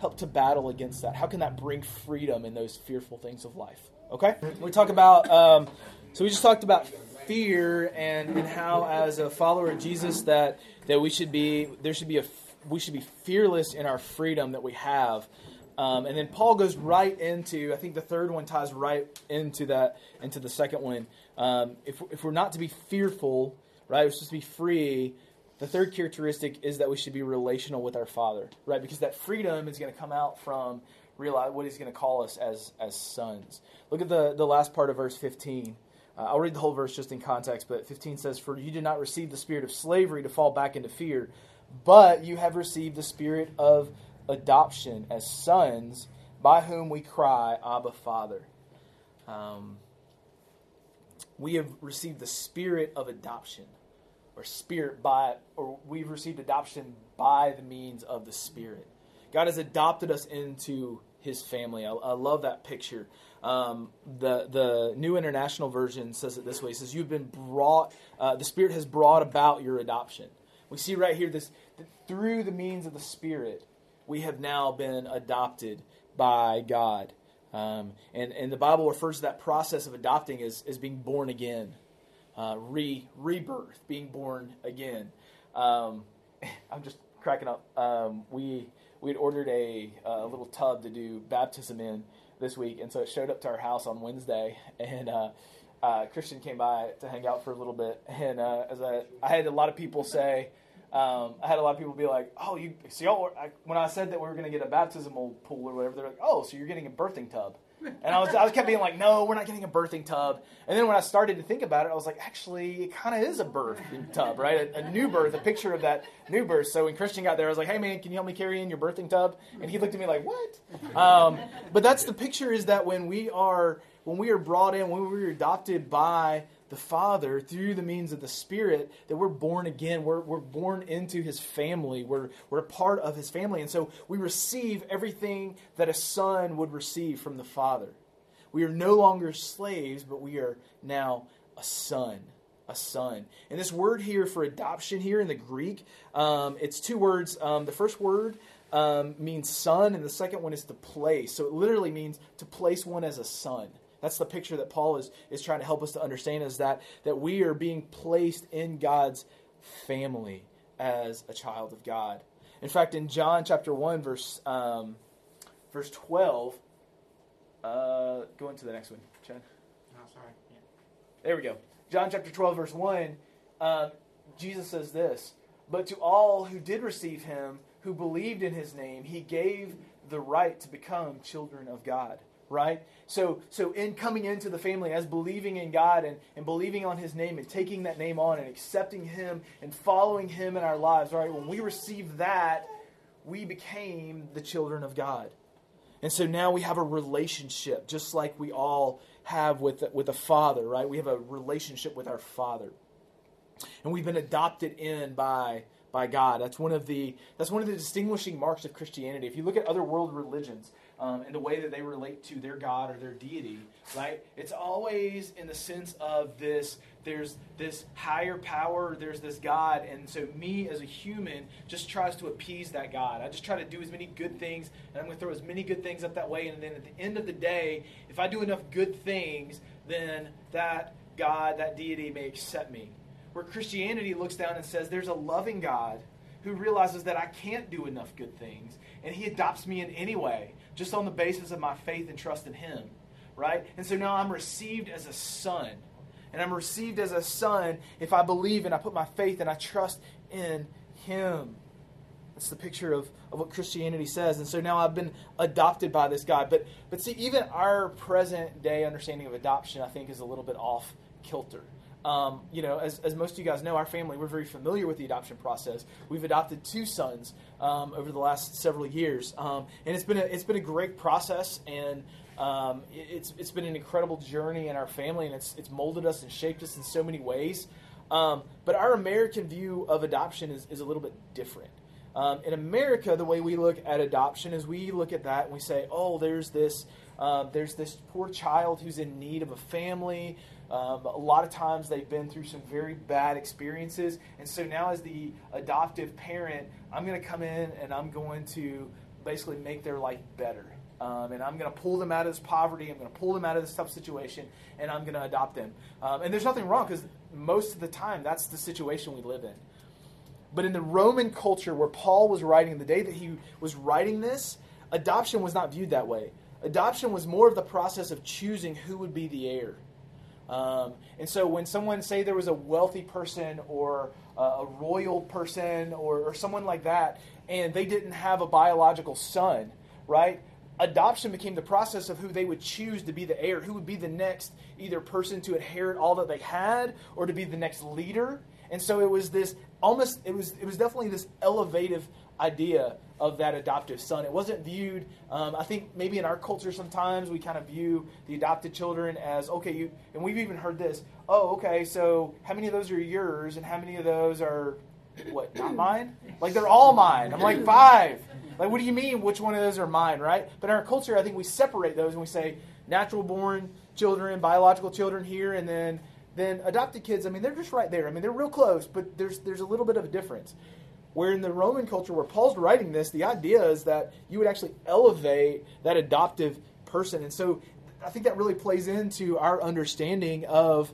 Speaker 1: help to battle against that? How can that bring freedom in those fearful things of life? Okay? We talk about, um, so we just talked about fear and, and how as a follower of Jesus that, that we should be, there should be a we should be fearless in our freedom that we have. Um, and then Paul goes right into, I think the third one ties right into that, into the second one. Um, if, if we're not to be fearful, right, we're supposed to be free. The third characteristic is that we should be relational with our Father, right? Because that freedom is going to come out from realize what He's going to call us as as sons. Look at the the last part of verse 15. Uh, I'll read the whole verse just in context, but 15 says, "For you did not receive the spirit of slavery to fall back into fear." But you have received the spirit of adoption as sons, by whom we cry, Abba, Father. Um, we have received the spirit of adoption, or spirit by, or we've received adoption by the means of the Spirit. God has adopted us into His family. I, I love that picture. Um, the the New International Version says it this way: it says, "You've been brought. Uh, the Spirit has brought about your adoption." We see right here this through the means of the Spirit, we have now been adopted by God. Um, and, and the Bible refers to that process of adopting as, as being born again, uh, re, rebirth, being born again. Um, I'm just cracking up. Um, we we had ordered a, a, little tub to do baptism in this week, and so it showed up to our house on Wednesday, and uh, uh, Christian came by to hang out for a little bit, and uh, as I, I had a lot of people say, um, I had a lot of people be like, "Oh, you see, y'all." I, when I said that we were going to get a baptismal pool or whatever, they're like, "Oh, so you're getting a birthing tub?" And I was, I was kept being like, "No, we're not getting a birthing tub." And then when I started to think about it, I was like, "Actually, it kind of is a birthing tub, right? A, a, new birth, a picture of that new birth." So when Christian got there, I was like, "Hey, man, can you help me carry in your birthing tub?" And he looked at me like, "What?" Um, but that's the picture: is that when we are when we are brought in, when we are adopted by the Father through the means of the Spirit that we're born again. We're, we're born into His family. We're, we're a part of His family. And so we receive everything that a son would receive from the Father. We are no longer slaves, but we are now a son. A son. And this word here for adoption here in the Greek, um, it's two words. Um, the first word um, means son, and the second one is to place. So it literally means to place one as a son. That's the picture that Paul is, is trying to help us to understand is that, that we are being placed in God's family as a child of God. In fact, in John chapter 1, verse, um, verse 12, uh, go into the next one, Chad.
Speaker 2: Oh, sorry. Yeah.
Speaker 1: There we go. John chapter 12, verse 1, uh, Jesus says this But to all who did receive him, who believed in his name, he gave the right to become children of God right? So, so in coming into the family as believing in God and, and believing on His name and taking that name on and accepting Him and following Him in our lives, right? When we received that, we became the children of God. And so now we have a relationship, just like we all have with, with a father, right? We have a relationship with our father. And we've been adopted in by, by God. That's one of the that's one of the distinguishing marks of Christianity. If you look at other world religions, um, and the way that they relate to their God or their deity, right? It's always in the sense of this there's this higher power, there's this God, and so me as a human just tries to appease that God. I just try to do as many good things, and I'm going to throw as many good things up that way, and then at the end of the day, if I do enough good things, then that God, that deity may accept me. Where Christianity looks down and says there's a loving God who realizes that I can't do enough good things, and he adopts me in any way, just on the basis of my faith and trust in him, right? And so now I'm received as a son. And I'm received as a son if I believe and I put my faith and I trust in him. That's the picture of, of what Christianity says. And so now I've been adopted by this God. But but see, even our present day understanding of adoption, I think, is a little bit off kilter. Um, you know, as, as most of you guys know, our family, we're very familiar with the adoption process. We've adopted two sons um, over the last several years. Um, and it's been, a, it's been a great process, and um, it, it's, it's been an incredible journey in our family, and it's, it's molded us and shaped us in so many ways. Um, but our American view of adoption is, is a little bit different. Um, in America, the way we look at adoption is we look at that and we say, oh, there's this, uh, there's this poor child who's in need of a family. Um, a lot of times they've been through some very bad experiences. And so now, as the adoptive parent, I'm going to come in and I'm going to basically make their life better. Um, and I'm going to pull them out of this poverty. I'm going to pull them out of this tough situation, and I'm going to adopt them. Um, and there's nothing wrong because most of the time that's the situation we live in. But in the Roman culture where Paul was writing, the day that he was writing this, adoption was not viewed that way. Adoption was more of the process of choosing who would be the heir. Um, and so when someone, say there was a wealthy person or a royal person or, or someone like that, and they didn't have a biological son, right? Adoption became the process of who they would choose to be the heir, who would be the next either person to inherit all that they had or to be the next leader. And so it was this almost it was it was definitely this elevative idea of that adoptive son. It wasn't viewed. Um, I think maybe in our culture sometimes we kind of view the adopted children as okay. You and we've even heard this. Oh, okay. So how many of those are yours, and how many of those are what not mine? Like they're all mine. I'm like five. Like what do you mean? Which one of those are mine? Right? But in our culture, I think we separate those and we say natural born children, biological children here, and then then adopted kids, I mean, they're just right there. I mean, they're real close, but there's there's a little bit of a difference. Where in the Roman culture, where Paul's writing this, the idea is that you would actually elevate that adoptive person, and so I think that really plays into our understanding of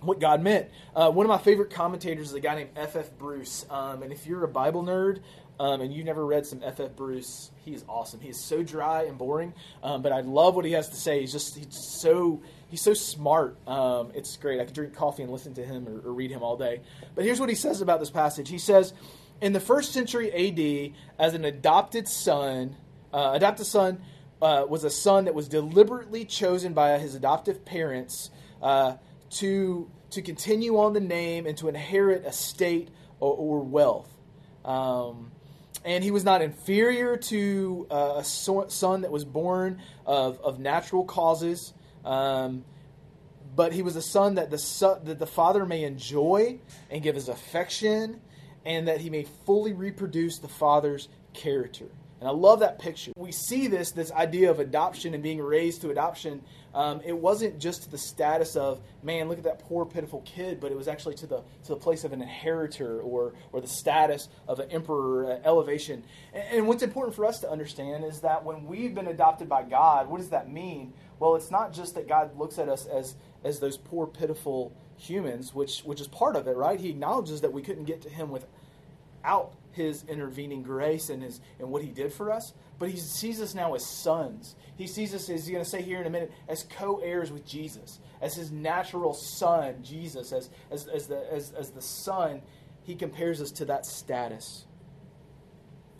Speaker 1: what God meant. Uh, one of my favorite commentators is a guy named F. F. Bruce, um, and if you're a Bible nerd, um, and you've never read some F.F. Bruce, he is awesome. He is so dry and boring, um, but I love what he has to say. He's just he's so he's so smart. Um, it's great. I could drink coffee and listen to him or, or, read him all day. But here's what he says about this passage. He says, in the first century A.D., as an adopted son, uh, adopted son uh, was a son that was deliberately chosen by his adoptive parents uh, to to continue on the name and to inherit a state or, or wealth. Um, and he was not inferior to uh, a son that was born of, of natural causes, um, but he was a son that the son, that the father may enjoy and give his affection, and that he may fully reproduce the father's character. And I love that picture. We see this this idea of adoption and being raised to adoption. Um, it wasn't just to the status of man, look at that poor pitiful kid, but it was actually to the to the place of an inheritor or or the status of an emperor uh, elevation. And, and what's important for us to understand is that when we've been adopted by God, what does that mean? Well, it's not just that God looks at us as as those poor pitiful humans, which which is part of it, right? He acknowledges that we couldn't get to Him without his intervening grace and his and what he did for us, but he sees us now as sons. He sees us, as he's going to say here in a minute, as co-heirs with Jesus, as his natural son, Jesus, as as, as the as, as the son, he compares us to that status.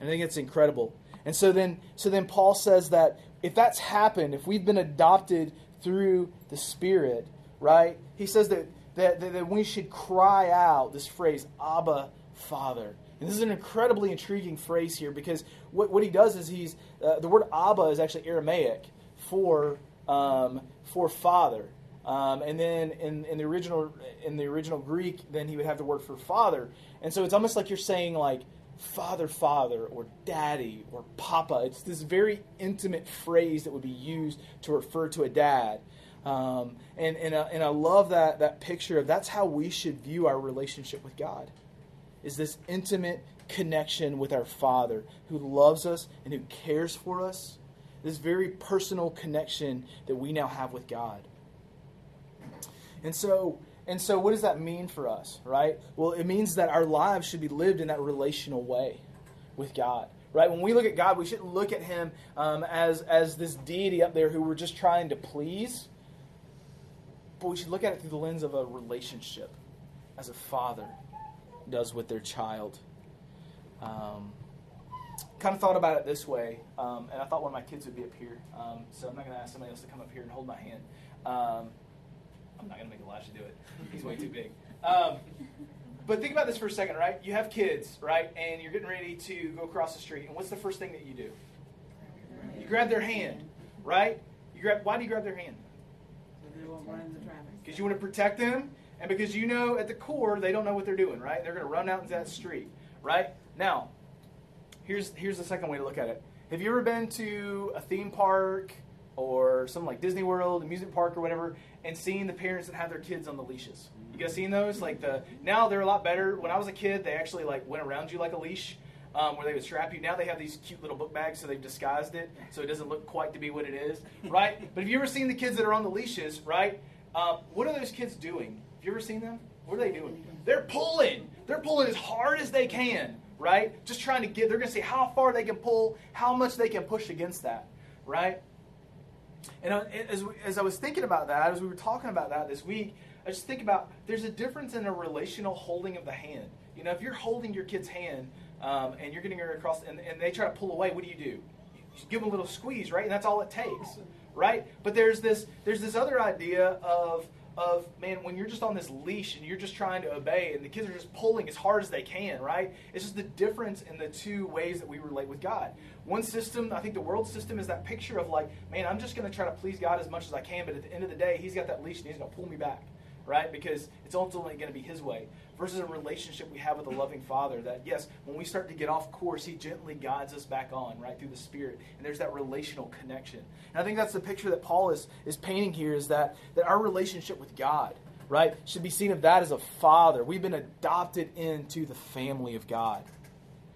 Speaker 1: And I think it's incredible. And so then so then Paul says that if that's happened, if we've been adopted through the Spirit, right? He says that that, that, that we should cry out this phrase, Abba, Father. And this is an incredibly intriguing phrase here because what, what he does is he's uh, the word Abba is actually Aramaic for um, for father, um, and then in, in the original in the original Greek, then he would have the word for father, and so it's almost like you're saying like father, father, or daddy, or papa. It's this very intimate phrase that would be used to refer to a dad. Um, and and, uh, and I love that that picture of that's how we should view our relationship with God is this intimate connection with our Father who loves us and who cares for us. This very personal connection that we now have with God. And so, And so, what does that mean for us, right? Well, it means that our lives should be lived in that relational way with God, right? When we look at God, we shouldn't look at Him um, as as this deity up there who we're just trying to please, but we should look at it through the lens of a relationship, as a father does with their child. Um, kind of thought about it this way, um, and I thought one of my kids would be up here, um, so I'm not going to ask somebody else to come up here and hold my hand. Um, I'm not going to make Elijah do it. He's way too big. Um, but think about this for a second, right? You have kids, right? And you're getting ready to go across the street. And what's the first thing that you do? You grab their hand, right? You grab. Why do you grab their hand? Because you want to protect them, and because you know at the core they don't know what they're doing, right? They're going to run out into that street, right? Now, here's here's the second way to look at it. Have you ever been to a theme park or something like Disney World, amusement park, or whatever, and seeing the parents that have their kids on the leashes. You guys seen those? Like the now they're a lot better. When I was a kid, they actually like went around you like a leash. Um, where they would strap you. Now they have these cute little book bags, so they've disguised it, so it doesn't look quite to be what it is, right? but have you ever seen the kids that are on the leashes, right? Um, what are those kids doing? You ever seen them? What are they doing? They're pulling. They're pulling as hard as they can, right? Just trying to get. They're going to see how far they can pull, how much they can push against that, right? And as, as I was thinking about that, as we were talking about that this week, I just think about there's a difference in a relational holding of the hand. You know, if you're holding your kid's hand um, and you're getting her across and, and they try to pull away, what do you do? You give them a little squeeze, right? And that's all it takes, right? But there's this there's this other idea of of man when you're just on this leash and you're just trying to obey and the kids are just pulling as hard as they can right it's just the difference in the two ways that we relate with god one system i think the world system is that picture of like man i'm just going to try to please god as much as i can but at the end of the day he's got that leash and he's going to pull me back right? Because it's ultimately going to be His way. Versus a relationship we have with a loving Father that, yes, when we start to get off course, He gently guides us back on, right, through the Spirit. And there's that relational connection. And I think that's the picture that Paul is, is painting here is that, that our relationship with God, right, should be seen of that as a Father. We've been adopted into the family of God.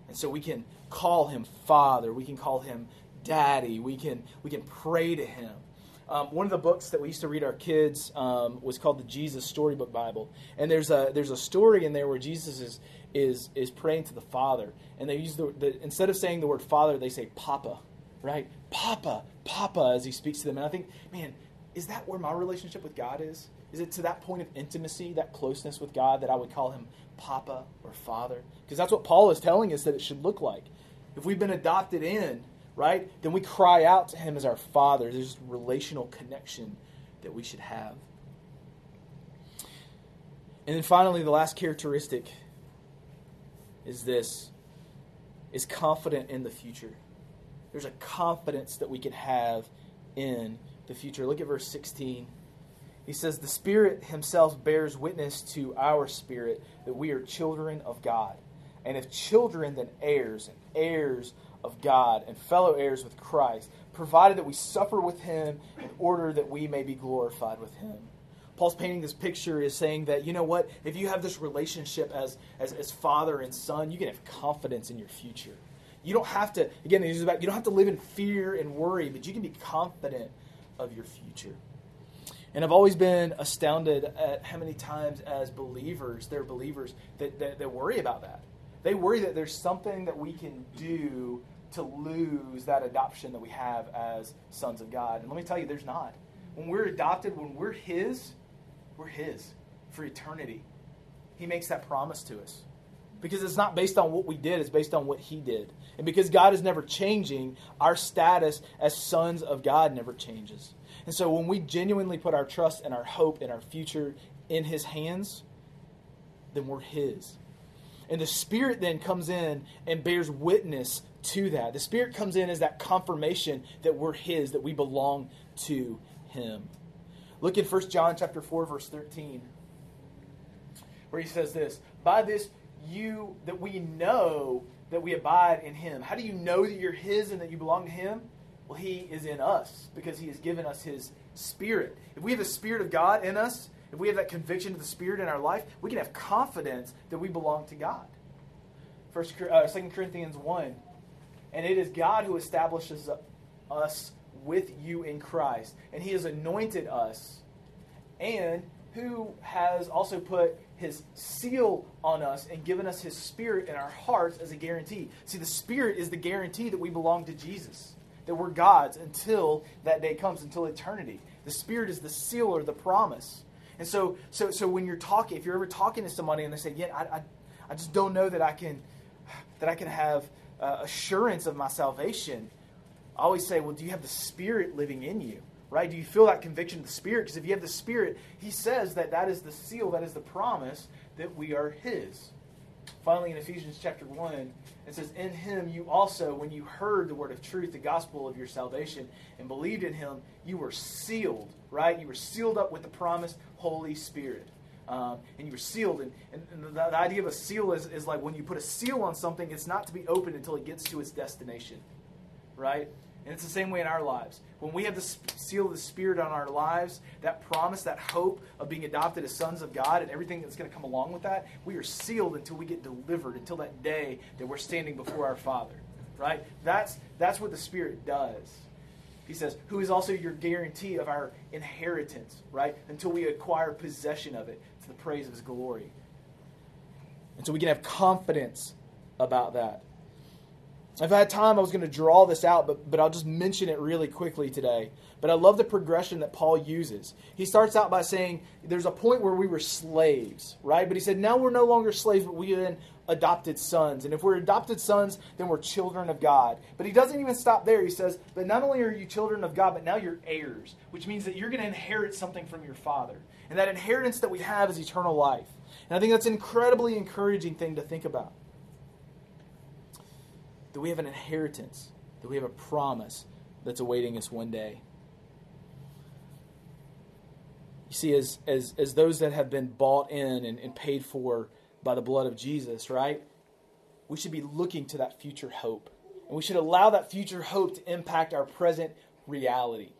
Speaker 1: And so we can call Him Father. We can call Him Daddy. We can, we can pray to Him. Um, one of the books that we used to read our kids um, was called the Jesus Storybook Bible, and there's a there's a story in there where Jesus is is is praying to the Father, and they use the, the instead of saying the word Father, they say Papa, right? Papa, Papa, as he speaks to them, and I think, man, is that where my relationship with God is? Is it to that point of intimacy, that closeness with God, that I would call him Papa or Father? Because that's what Paul is telling us that it should look like. If we've been adopted in, right? Then we cry out to Him as our Father. There's relational connection that we should have. And then finally, the last characteristic is this is confident in the future. There's a confidence that we can have in the future. Look at verse 16. He says, The Spirit Himself bears witness to our spirit that we are children of God. And if children, then heirs, and heirs of God and fellow heirs with Christ, provided that we suffer with him in order that we may be glorified with him. Paul's painting this picture is saying that, you know what, if you have this relationship as, as, as father and son, you can have confidence in your future. You don't have to, again, this is about, you don't have to live in fear and worry, but you can be confident of your future. And I've always been astounded at how many times, as believers, they're believers that, that, that worry about that. They worry that there's something that we can do to lose that adoption that we have as sons of God. And let me tell you, there's not. When we're adopted, when we're His, we're His for eternity. He makes that promise to us. Because it's not based on what we did, it's based on what He did. And because God is never changing, our status as sons of God never changes. And so when we genuinely put our trust and our hope and our future in His hands, then we're His. And the Spirit then comes in and bears witness to that. The Spirit comes in as that confirmation that we're His, that we belong to Him. Look at 1 John chapter 4, verse 13, where he says this By this you that we know that we abide in him. How do you know that you're his and that you belong to him? Well, he is in us because he has given us his spirit. If we have the spirit of God in us, if we have that conviction of the Spirit in our life, we can have confidence that we belong to God. First, uh, 2 Corinthians 1. And it is God who establishes us with you in Christ. And He has anointed us. And who has also put his seal on us and given us his spirit in our hearts as a guarantee. See, the spirit is the guarantee that we belong to Jesus, that we're God's until that day comes, until eternity. The spirit is the seal or the promise. And so, so, so when you're talking, if you're ever talking to somebody and they say, "Yeah, I, I, I just don't know that I can, that I can have uh, assurance of my salvation," I always say, "Well, do you have the Spirit living in you?" right? Do you feel that conviction of the Spirit? Because if you have the Spirit, He says that that is the seal, that is the promise that we are His. Finally, in Ephesians chapter 1, it says, In Him you also, when you heard the word of truth, the gospel of your salvation, and believed in Him, you were sealed, right? You were sealed up with the promised Holy Spirit. Um, and you were sealed. And, and, the, the, idea of a seal is, is like when you put a seal on something, it's not to be opened until it gets to its destination, right? And it's the same way in our lives. When we have the seal of the Spirit on our lives, that promise, that hope of being adopted as sons of God and everything that's going to come along with that, we are sealed until we get delivered, until that day that we're standing before our Father. Right? That's, that's what the Spirit does. He says, who is also your guarantee of our inheritance, right? Until we acquire possession of it to the praise of his glory. And so we can have confidence about that. If I had time, I was going to draw this out, but, but I'll just mention it really quickly today. But I love the progression that Paul uses. He starts out by saying there's a point where we were slaves, right? But he said, now we're no longer slaves, but we have been adopted sons. And if we're adopted sons, then we're children of God. But he doesn't even stop there. He says, but not only are you children of God, but now you're heirs, which means that you're going to inherit something from your father. And that inheritance that we have is eternal life. And I think that's an incredibly encouraging thing to think about that we have an inheritance, that we have a promise that's awaiting us one day. You see, as, as, as those that have been bought in and, and paid for by the blood of Jesus, right? We should be looking to that future hope. And we should allow that future hope to impact our present reality.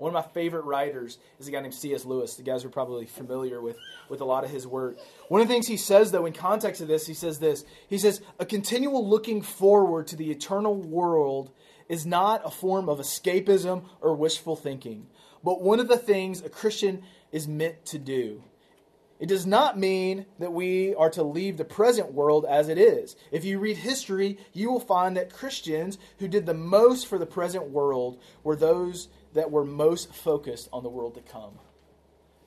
Speaker 1: One of my favorite writers is a guy named C.S. Lewis. The guys are probably familiar with, with a lot of his work. One of the things he says, though, in context of this, he says this He says, A continual looking forward to the eternal world is not a form of escapism or wishful thinking, but one of the things a Christian is meant to do. It does not mean that we are to leave the present world as it is. If you read history, you will find that Christians who did the most for the present world were those that we're most focused on the world to come.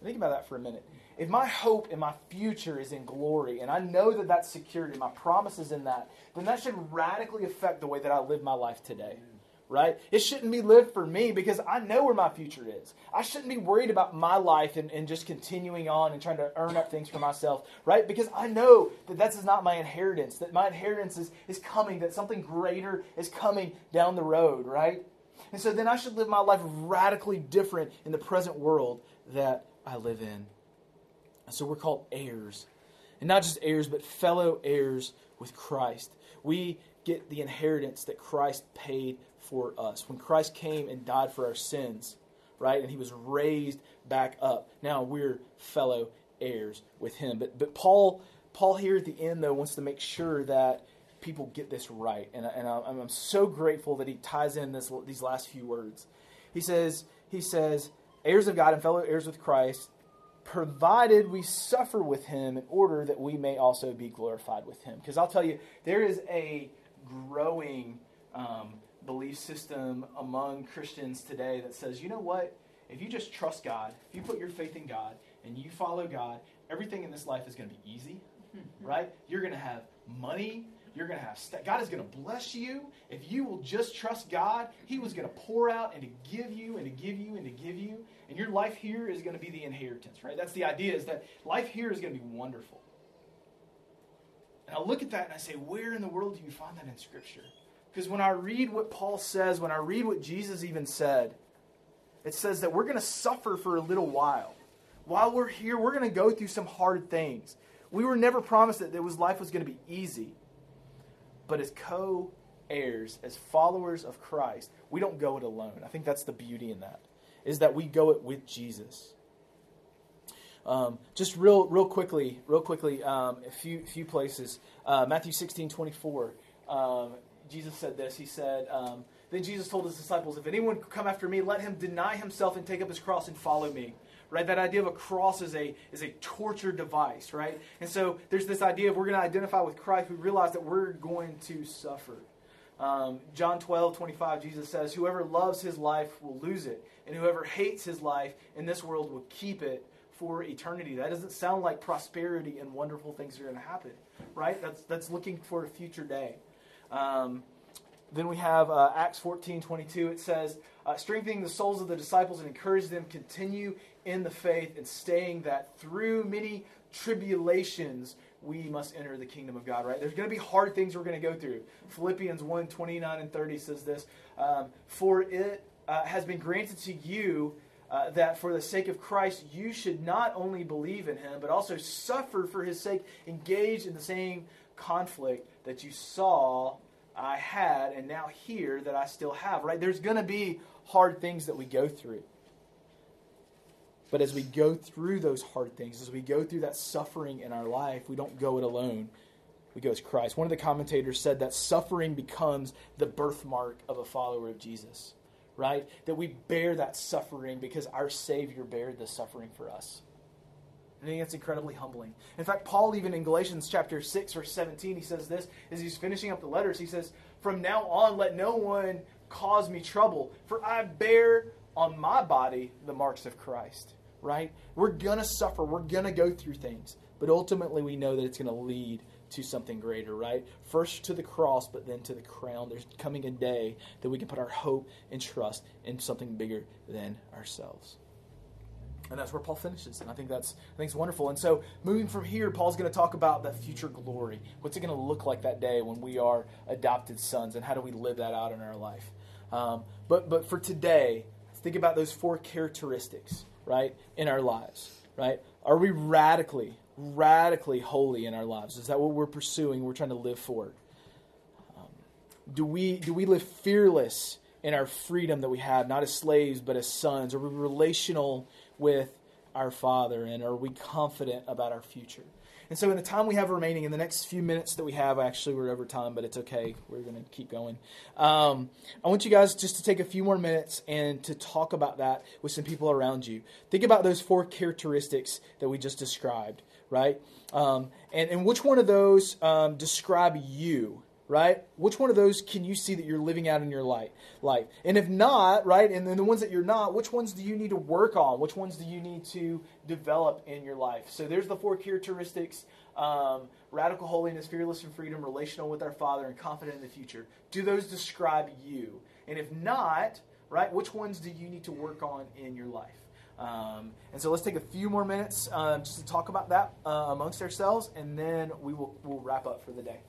Speaker 1: Think about that for a minute. If my hope and my future is in glory, and I know that that's security, my promise is in that, then that should radically affect the way that I live my life today. Right? It shouldn't be lived for me because I know where my future is. I shouldn't be worried about my life and, and just continuing on and trying to earn up things for myself, right? Because I know that that's not my inheritance, that my inheritance is, is coming, that something greater is coming down the road, right? And so then I should live my life radically different in the present world that I live in. And so we're called heirs. And not just heirs, but fellow heirs with Christ. We get the inheritance that Christ paid for us. When Christ came and died for our sins, right? And he was raised back up. Now we're fellow heirs with him. But but Paul Paul here at the end though wants to make sure that people get this right. And, and I'm, I'm so grateful that he ties in this, these last few words. He says, he says, heirs of God and fellow heirs with Christ, provided we suffer with him in order that we may also be glorified with him. Because I'll tell you, there is a growing um, belief system among Christians today that says, you know what? If you just trust God, if you put your faith in God and you follow God, everything in this life is going to be easy, right? You're going to have money. You're going to have, st- God is going to bless you. If you will just trust God, He was going to pour out and to give you and to give you and to give you. And your life here is going to be the inheritance, right? That's the idea is that life here is going to be wonderful. And I look at that and I say, where in the world do you find that in Scripture? Because when I read what Paul says, when I read what Jesus even said, it says that we're going to suffer for a little while. While we're here, we're going to go through some hard things. We were never promised that was, life was going to be easy but as co heirs, as followers of Christ, we don't go it alone. I think that's the beauty in that, is that we go it with Jesus. Um, just real, real quickly, real quickly, um, a few, few places. Uh, Matthew 16, 24. Um, Jesus said this. He said, um, Then Jesus told his disciples, If anyone come after me, let him deny himself and take up his cross and follow me. Right? That idea of a cross is a is a torture device, right? And so there's this idea of we're going to identify with Christ. We realize that we're going to suffer. Um, John 12, 25, Jesus says, Whoever loves his life will lose it, and whoever hates his life in this world will keep it for eternity. That doesn't sound like prosperity and wonderful things are going to happen, right? That's, that's looking for a future day. Um, then we have uh, Acts 14, 22. It says, uh, strengthening the souls of the disciples and encourage them continue in the faith and staying that through many tribulations we must enter the kingdom of God, right? There's going to be hard things we're going to go through. Philippians 1 29 and 30 says this um, For it uh, has been granted to you uh, that for the sake of Christ you should not only believe in him, but also suffer for his sake, engage in the same conflict that you saw I had and now here that I still have, right? There's going to be hard things that we go through. But as we go through those hard things, as we go through that suffering in our life, we don't go it alone. We go as Christ. One of the commentators said that suffering becomes the birthmark of a follower of Jesus, right? That we bear that suffering because our Savior bared the suffering for us. I think that's incredibly humbling. In fact, Paul, even in Galatians chapter 6, verse 17, he says this as he's finishing up the letters. He says, From now on, let no one cause me trouble, for I bear on my body the marks of Christ right? We're going to suffer. We're going to go through things. But ultimately, we know that it's going to lead to something greater, right? First to the cross, but then to the crown. There's coming a day that we can put our hope and trust in something bigger than ourselves. And that's where Paul finishes, and I think that's I think it's wonderful. And so, moving from here, Paul's going to talk about that future glory. What's it going to look like that day when we are adopted sons, and how do we live that out in our life? Um, but but for today, think about those four characteristics right, in our lives, right? Are we radically, radically holy in our lives? Is that what we're pursuing? We're trying to live for? Um, do we do we live fearless in our freedom that we have, not as slaves but as sons? Are we relational with our Father, and are we confident about our future? And so, in the time we have remaining, in the next few minutes that we have, actually, we're over time, but it's okay. We're going to keep going. Um, I want you guys just to take a few more minutes and to talk about that with some people around you. Think about those four characteristics that we just described, right? Um, and, and which one of those um, describe you right? Which one of those can you see that you're living out in your life? Life, and if not, right, and then the ones that you're not, which ones do you need to work on? Which ones do you need to develop in your life? So there's the four characteristics: um, radical holiness, fearless and freedom, relational with our Father, and confident in the future. Do those describe you? And if not, right, which ones do you need to work on in your life? Um, and so let's take a few more minutes um, just to talk about that uh, amongst ourselves, and then we will we'll wrap up for the day.